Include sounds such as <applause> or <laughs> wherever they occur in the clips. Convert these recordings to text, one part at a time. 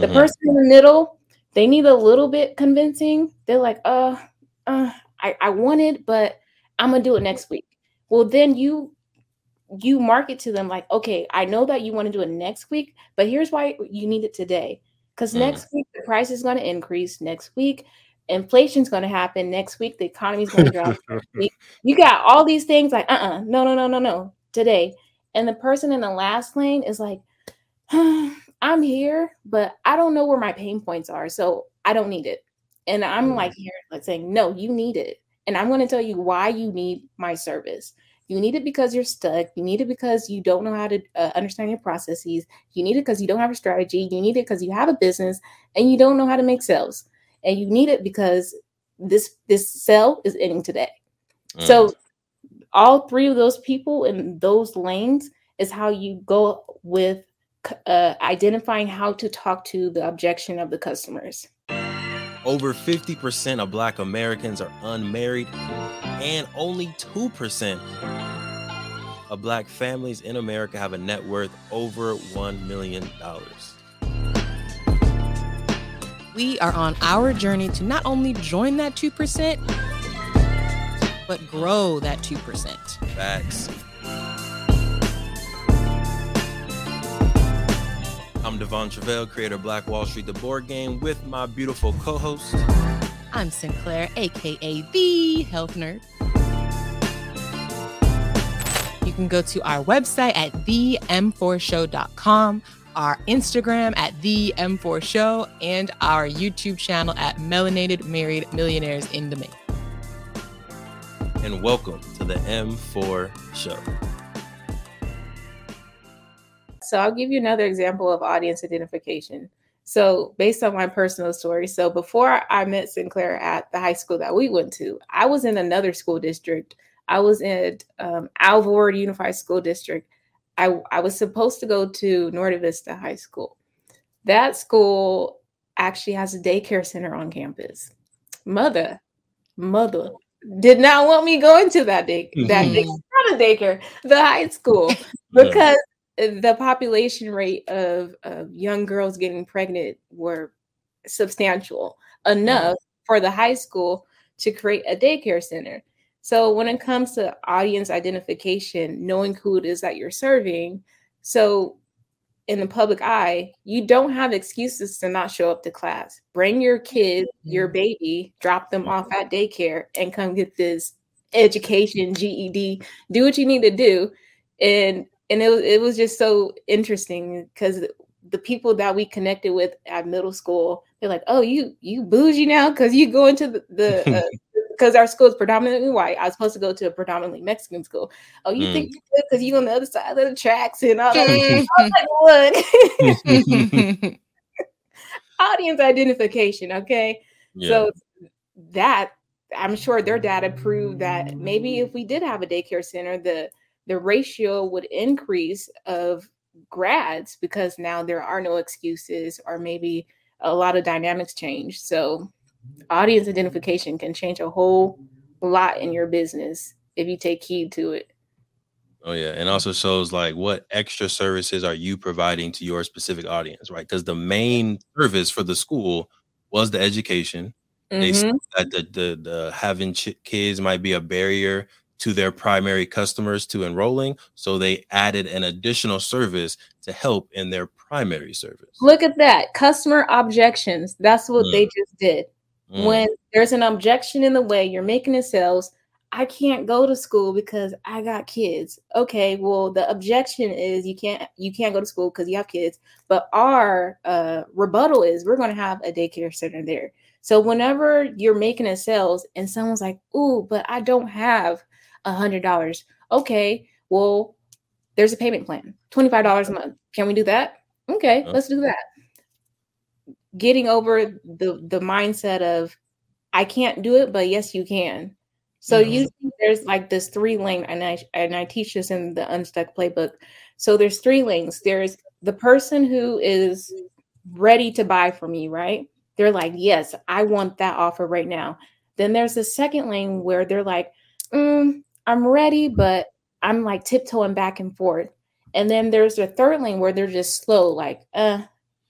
The mm-hmm. person in the middle, they need a little bit convincing. They're like, uh, uh, I, I want it, but I'm gonna do it next week. Well, then you you market to them like, okay, I know that you want to do it next week, but here's why you need it today. Because mm. next week the price is going to increase. Next week, inflation's going to happen. Next week the economy's going to drop. <laughs> you got all these things like, uh, uh-uh, uh no, no, no, no, no, today. And the person in the last lane is like, <sighs> I'm here, but I don't know where my pain points are, so I don't need it. And I'm mm. like here, like saying, no, you need it. And I'm going to tell you why you need my service. You need it because you're stuck. You need it because you don't know how to uh, understand your processes. You need it because you don't have a strategy. You need it because you have a business and you don't know how to make sales. And you need it because this this sale is ending today. Mm. So all three of those people in those lanes is how you go with uh, identifying how to talk to the objection of the customers. Over 50% of Black Americans are unmarried, and only 2% of Black families in America have a net worth over $1 million. We are on our journey to not only join that 2%, but grow that 2%. Facts. I'm De'Von Truvel, creator of Black Wall Street, the board game, with my beautiful co host. I'm Sinclair, aka The Health Nerd. You can go to our website at them4show.com, our Instagram at the M4 Show, and our YouTube channel at Melanated Married Millionaires in the Making. And welcome to the M4 Show. So I'll give you another example of audience identification. So, based on my personal story, so before I met Sinclair at the high school that we went to, I was in another school district. I was in um, Alvord Unified School District. I, I was supposed to go to Norte Vista High School. That school actually has a daycare center on campus. Mother, mother did not want me going to that day, that mm-hmm. day, not a daycare, the high school, <laughs> because the population rate of, of young girls getting pregnant were substantial enough for the high school to create a daycare center. So when it comes to audience identification, knowing who it is that you're serving, so in the public eye, you don't have excuses to not show up to class. Bring your kid, your mm-hmm. baby, drop them off at daycare and come get this education, GED, do what you need to do. And and it, it was just so interesting because the people that we connected with at middle school they're like oh you you bougie now because you go into the, the because <laughs> uh, our school is predominantly white. I was supposed to go to a predominantly mexican school. Oh you mm. think you because you on the other side of the tracks and all that? I was like, look <laughs> <laughs> audience identification okay? Yeah. so that i'm sure their data proved that maybe if we did have a daycare center the the ratio would increase of grads because now there are no excuses or maybe a lot of dynamics change. So audience identification can change a whole lot in your business if you take heed to it. Oh yeah, and also shows like what extra services are you providing to your specific audience, right? Because the main service for the school was the education. Mm-hmm. They said that the, the the having ch- kids might be a barrier to their primary customers to enrolling. So they added an additional service to help in their primary service. Look at that customer objections. That's what mm. they just did. Mm. When there's an objection in the way, you're making a sales. I can't go to school because I got kids. Okay, well the objection is you can't you can't go to school because you have kids. But our uh, rebuttal is we're going to have a daycare center there. So whenever you're making a sales and someone's like, "Ooh, but I don't have a hundred dollars. Okay, well, there's a payment plan, twenty five dollars a month. Can we do that? Okay, let's do that. Getting over the the mindset of I can't do it, but yes, you can. So mm-hmm. you there's like this three lane, and I and I teach this in the Unstuck Playbook. So there's three lanes. There's the person who is ready to buy from you, right? They're like, yes, I want that offer right now. Then there's the second lane where they're like, mm, I'm ready, but I'm like tiptoeing back and forth. And then there's the third lane where they're just slow, like, uh,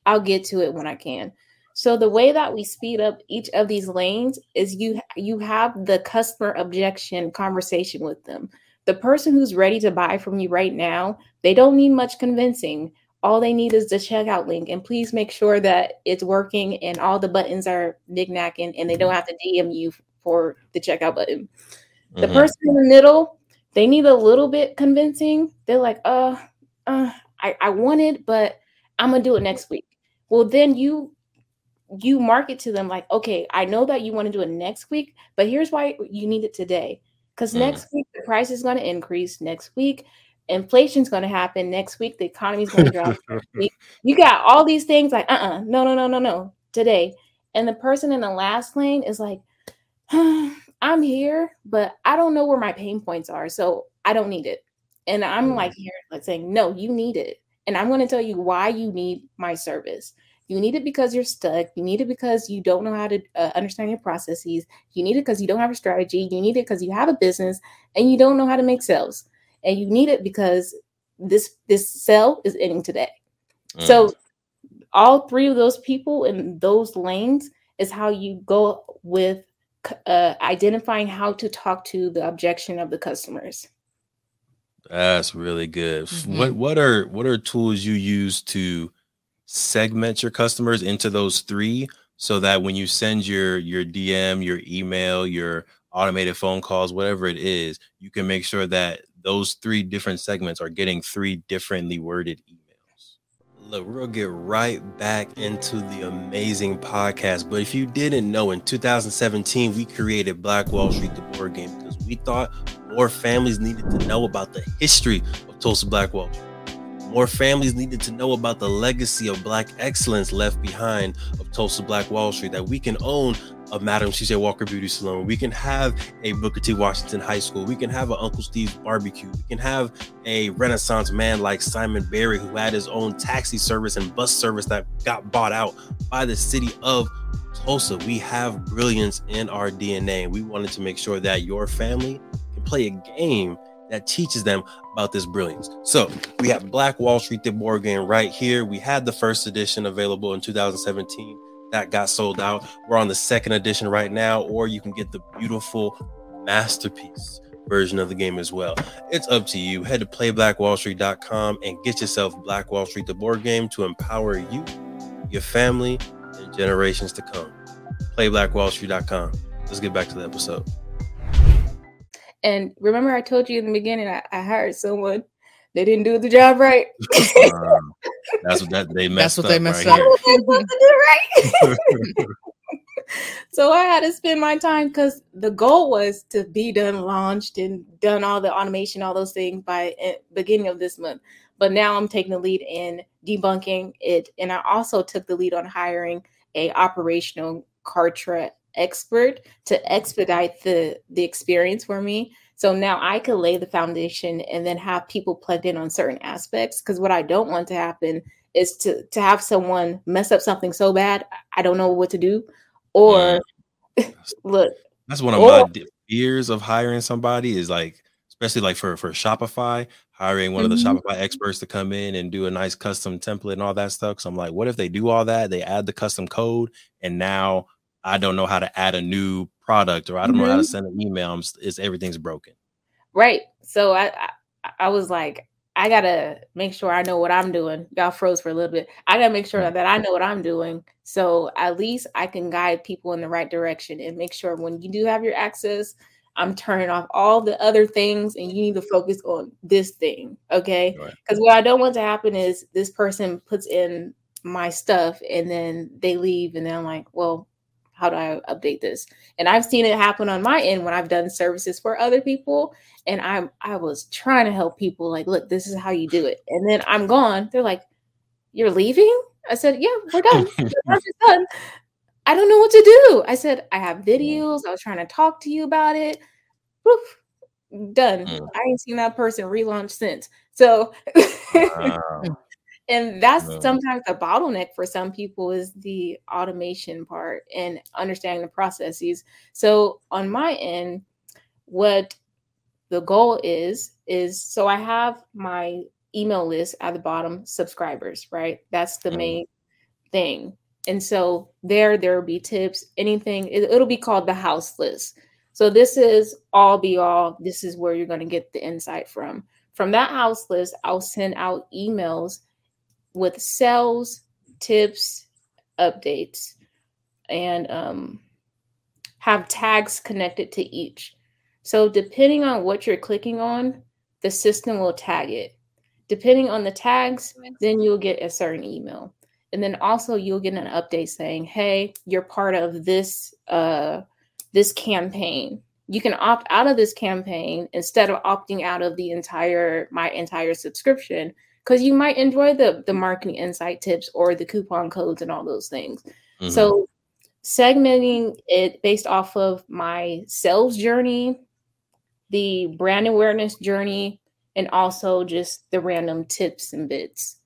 I'll get to it when I can. So the way that we speed up each of these lanes is you you have the customer objection conversation with them. The person who's ready to buy from you right now, they don't need much convincing. All they need is the checkout link, and please make sure that it's working and all the buttons are knickknacking, and they don't have to DM you for the checkout button. The mm-hmm. person in the middle, they need a little bit convincing. They're like, uh, uh, I, I want it, but I'm gonna do it next week. Well, then you you market to them like, okay, I know that you want to do it next week, but here's why you need it today. Because mm. next week the price is going to increase. Next week, inflation's going to happen. Next week the economy's going to drop. <laughs> you got all these things like, uh, uh-uh, uh no, no, no, no, no, today. And the person in the last lane is like, <sighs> I'm here, but I don't know where my pain points are, so I don't need it. And I'm mm. like here, like saying, no, you need it, and I'm going to tell you why you need my service. You need it because you're stuck. You need it because you don't know how to uh, understand your processes. You need it because you don't have a strategy. You need it because you have a business and you don't know how to make sales. And you need it because this this sale is ending today. Mm. So all three of those people in those lanes is how you go with uh, identifying how to talk to the objection of the customers. That's really good. Mm-hmm. What what are what are tools you use to segment your customers into those three so that when you send your your DM, your email, your automated phone calls, whatever it is, you can make sure that those three different segments are getting three differently worded emails. Look, gonna get right back into the amazing podcast. But if you didn't know, in 2017, we created Black Wall Street, the board game, because we thought more families needed to know about the history of Tulsa Black Wall Street. More families needed to know about the legacy of Black excellence left behind of Tulsa Black Wall Street, that we can own a Madam C.J. Walker Beauty Salon. We can have a Booker T. Washington High School. We can have an Uncle Steve's Barbecue. We can have a Renaissance man like Simon Berry, who had his own taxi service and bus service that got bought out by the city of Tulsa. We have brilliance in our DNA. We wanted to make sure that your family can play a game that teaches them about this brilliance. So we have Black Wall Street, the board game right here. We had the first edition available in 2017 that got sold out. We're on the second edition right now, or you can get the beautiful masterpiece version of the game as well. It's up to you. Head to playblackwallstreet.com and get yourself Black Wall Street, the board game to empower you, your family, and generations to come. Playblackwallstreet.com. Let's get back to the episode. And remember, I told you in the beginning, I, I hired someone. They didn't do the job right. um, that's what that they messed. That's what they messed right up. right. <laughs> so I had to spend my time because the goal was to be done, launched, and done all the automation, all those things by eh, beginning of this month. But now I'm taking the lead in debunking it, and I also took the lead on hiring a operational Kartra expert to expedite the the experience for me so now i could lay the foundation and then have people plugged in on certain aspects because what i don't want to happen is to to have someone mess up something so bad i don't know what to do or mm. <laughs> look that's one of or, my fears of hiring somebody is like especially like for for shopify hiring one mm-hmm. of the mm-hmm. shopify experts to come in and do a nice custom template and all that stuff so i'm like what if they do all that they add the custom code and now I don't know how to add a new product or I don't mm-hmm. know how to mm-hmm. send an email. it's everything's broken. Right. So I, I, I was like, I gotta make sure I know what I'm doing. Y'all froze for a little bit. I gotta make sure that I know what I'm doing. So at least I can guide people in the right direction and make sure when you do have your access, I'm turning off all the other things and you need to focus on this thing. Okay. Because right. what I don't want to happen is this person puts in my stuff and then they leave and then I'm like, well, how do I update this? And I've seen it happen on my end when I've done services for other people. And I'm I was trying to help people like, look, this is how you do it. And then I'm gone. They're like, You're leaving? I said, Yeah, we're done. <laughs> we're done. I don't know what to do. I said, I have videos. I was trying to talk to you about it. Woof, done. Mm. I ain't seen that person relaunch since. So wow <laughs> and that's sometimes a bottleneck for some people is the automation part and understanding the processes so on my end what the goal is is so i have my email list at the bottom subscribers right that's the mm-hmm. main thing. And so there, there will be tips, anything. It, it'll be called the house list. So this is all be all. This is where you're going to get the insight from. From that house list, I'll send out emails with sales, tips, updates, and um, have tags connected to each. So depending on what you're clicking on, the system will tag it. Depending on the tags, then you'll get a certain email. And then also you'll get an update saying, "Hey, you're part of this uh this campaign. You can opt out of this campaign instead of opting out of the entire my entire subscription because you might enjoy the the marketing insight tips or the coupon codes and all those things. Mm-hmm. So segmenting it based off of my sales journey, the brand awareness journey, and also just the random tips and bits.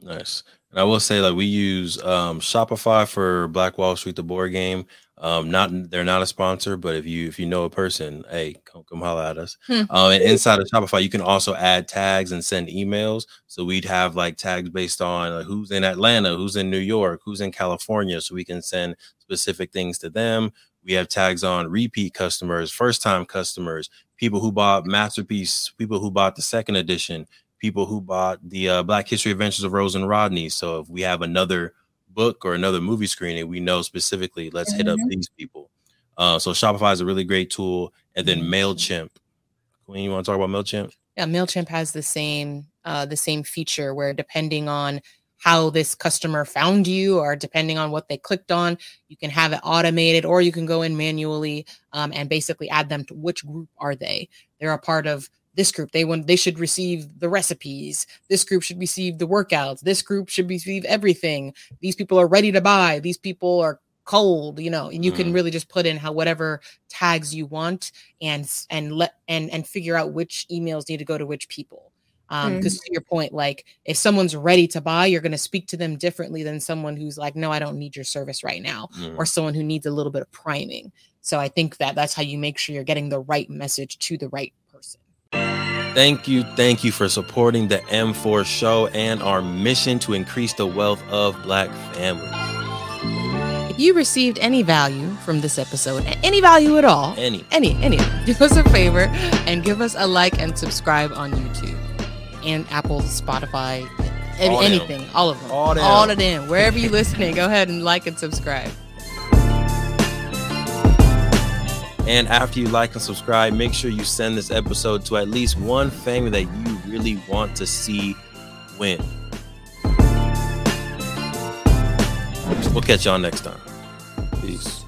Nice. And I will say, like, we use um, Shopify for Black Wall Street, the board game. Um, not they're not a sponsor, but if you if you know a person, hey, come come holla at us. Hmm. Um, and inside of Shopify, you can also add tags and send emails. So we'd have like tags based on like, who's in Atlanta, who's in New York, who's in California, so we can send specific things to them. We have tags on repeat customers, first time customers, people who bought masterpiece, people who bought the second edition, people who bought the uh, Black History Adventures of Rose and Rodney. So if we have another book or another movie screening, we know specifically let's mm-hmm. hit up mm-hmm. these people. Uh, so Shopify is a really great tool, and then mm-hmm. Mailchimp. Queen, you want to talk about Mailchimp? Yeah, Mailchimp has the same uh, the same feature where depending on how this customer found you or depending on what they clicked on you can have it automated or you can go in manually um, and basically add them to which group are they they're a part of this group they want they should receive the recipes this group should receive the workouts this group should receive everything these people are ready to buy these people are cold you know and you mm. can really just put in how whatever tags you want and and let and and figure out which emails need to go to which people um because mm. to your point like if someone's ready to buy you're going to speak to them differently than someone who's like no i don't need your service right now mm. or someone who needs a little bit of priming so i think that that's how you make sure you're getting the right message to the right Thank you, thank you for supporting the M4 show and our mission to increase the wealth of Black families. If you received any value from this episode, any value at all, any, any, any, <laughs> do us a favor and give us a like and subscribe on YouTube and Apple, Spotify, all anything, them. all of them, all, all of them, wherever you're listening. Go ahead and like and subscribe. And after you like and subscribe, make sure you send this episode to at least one family that you really want to see win. We'll catch y'all next time. Peace.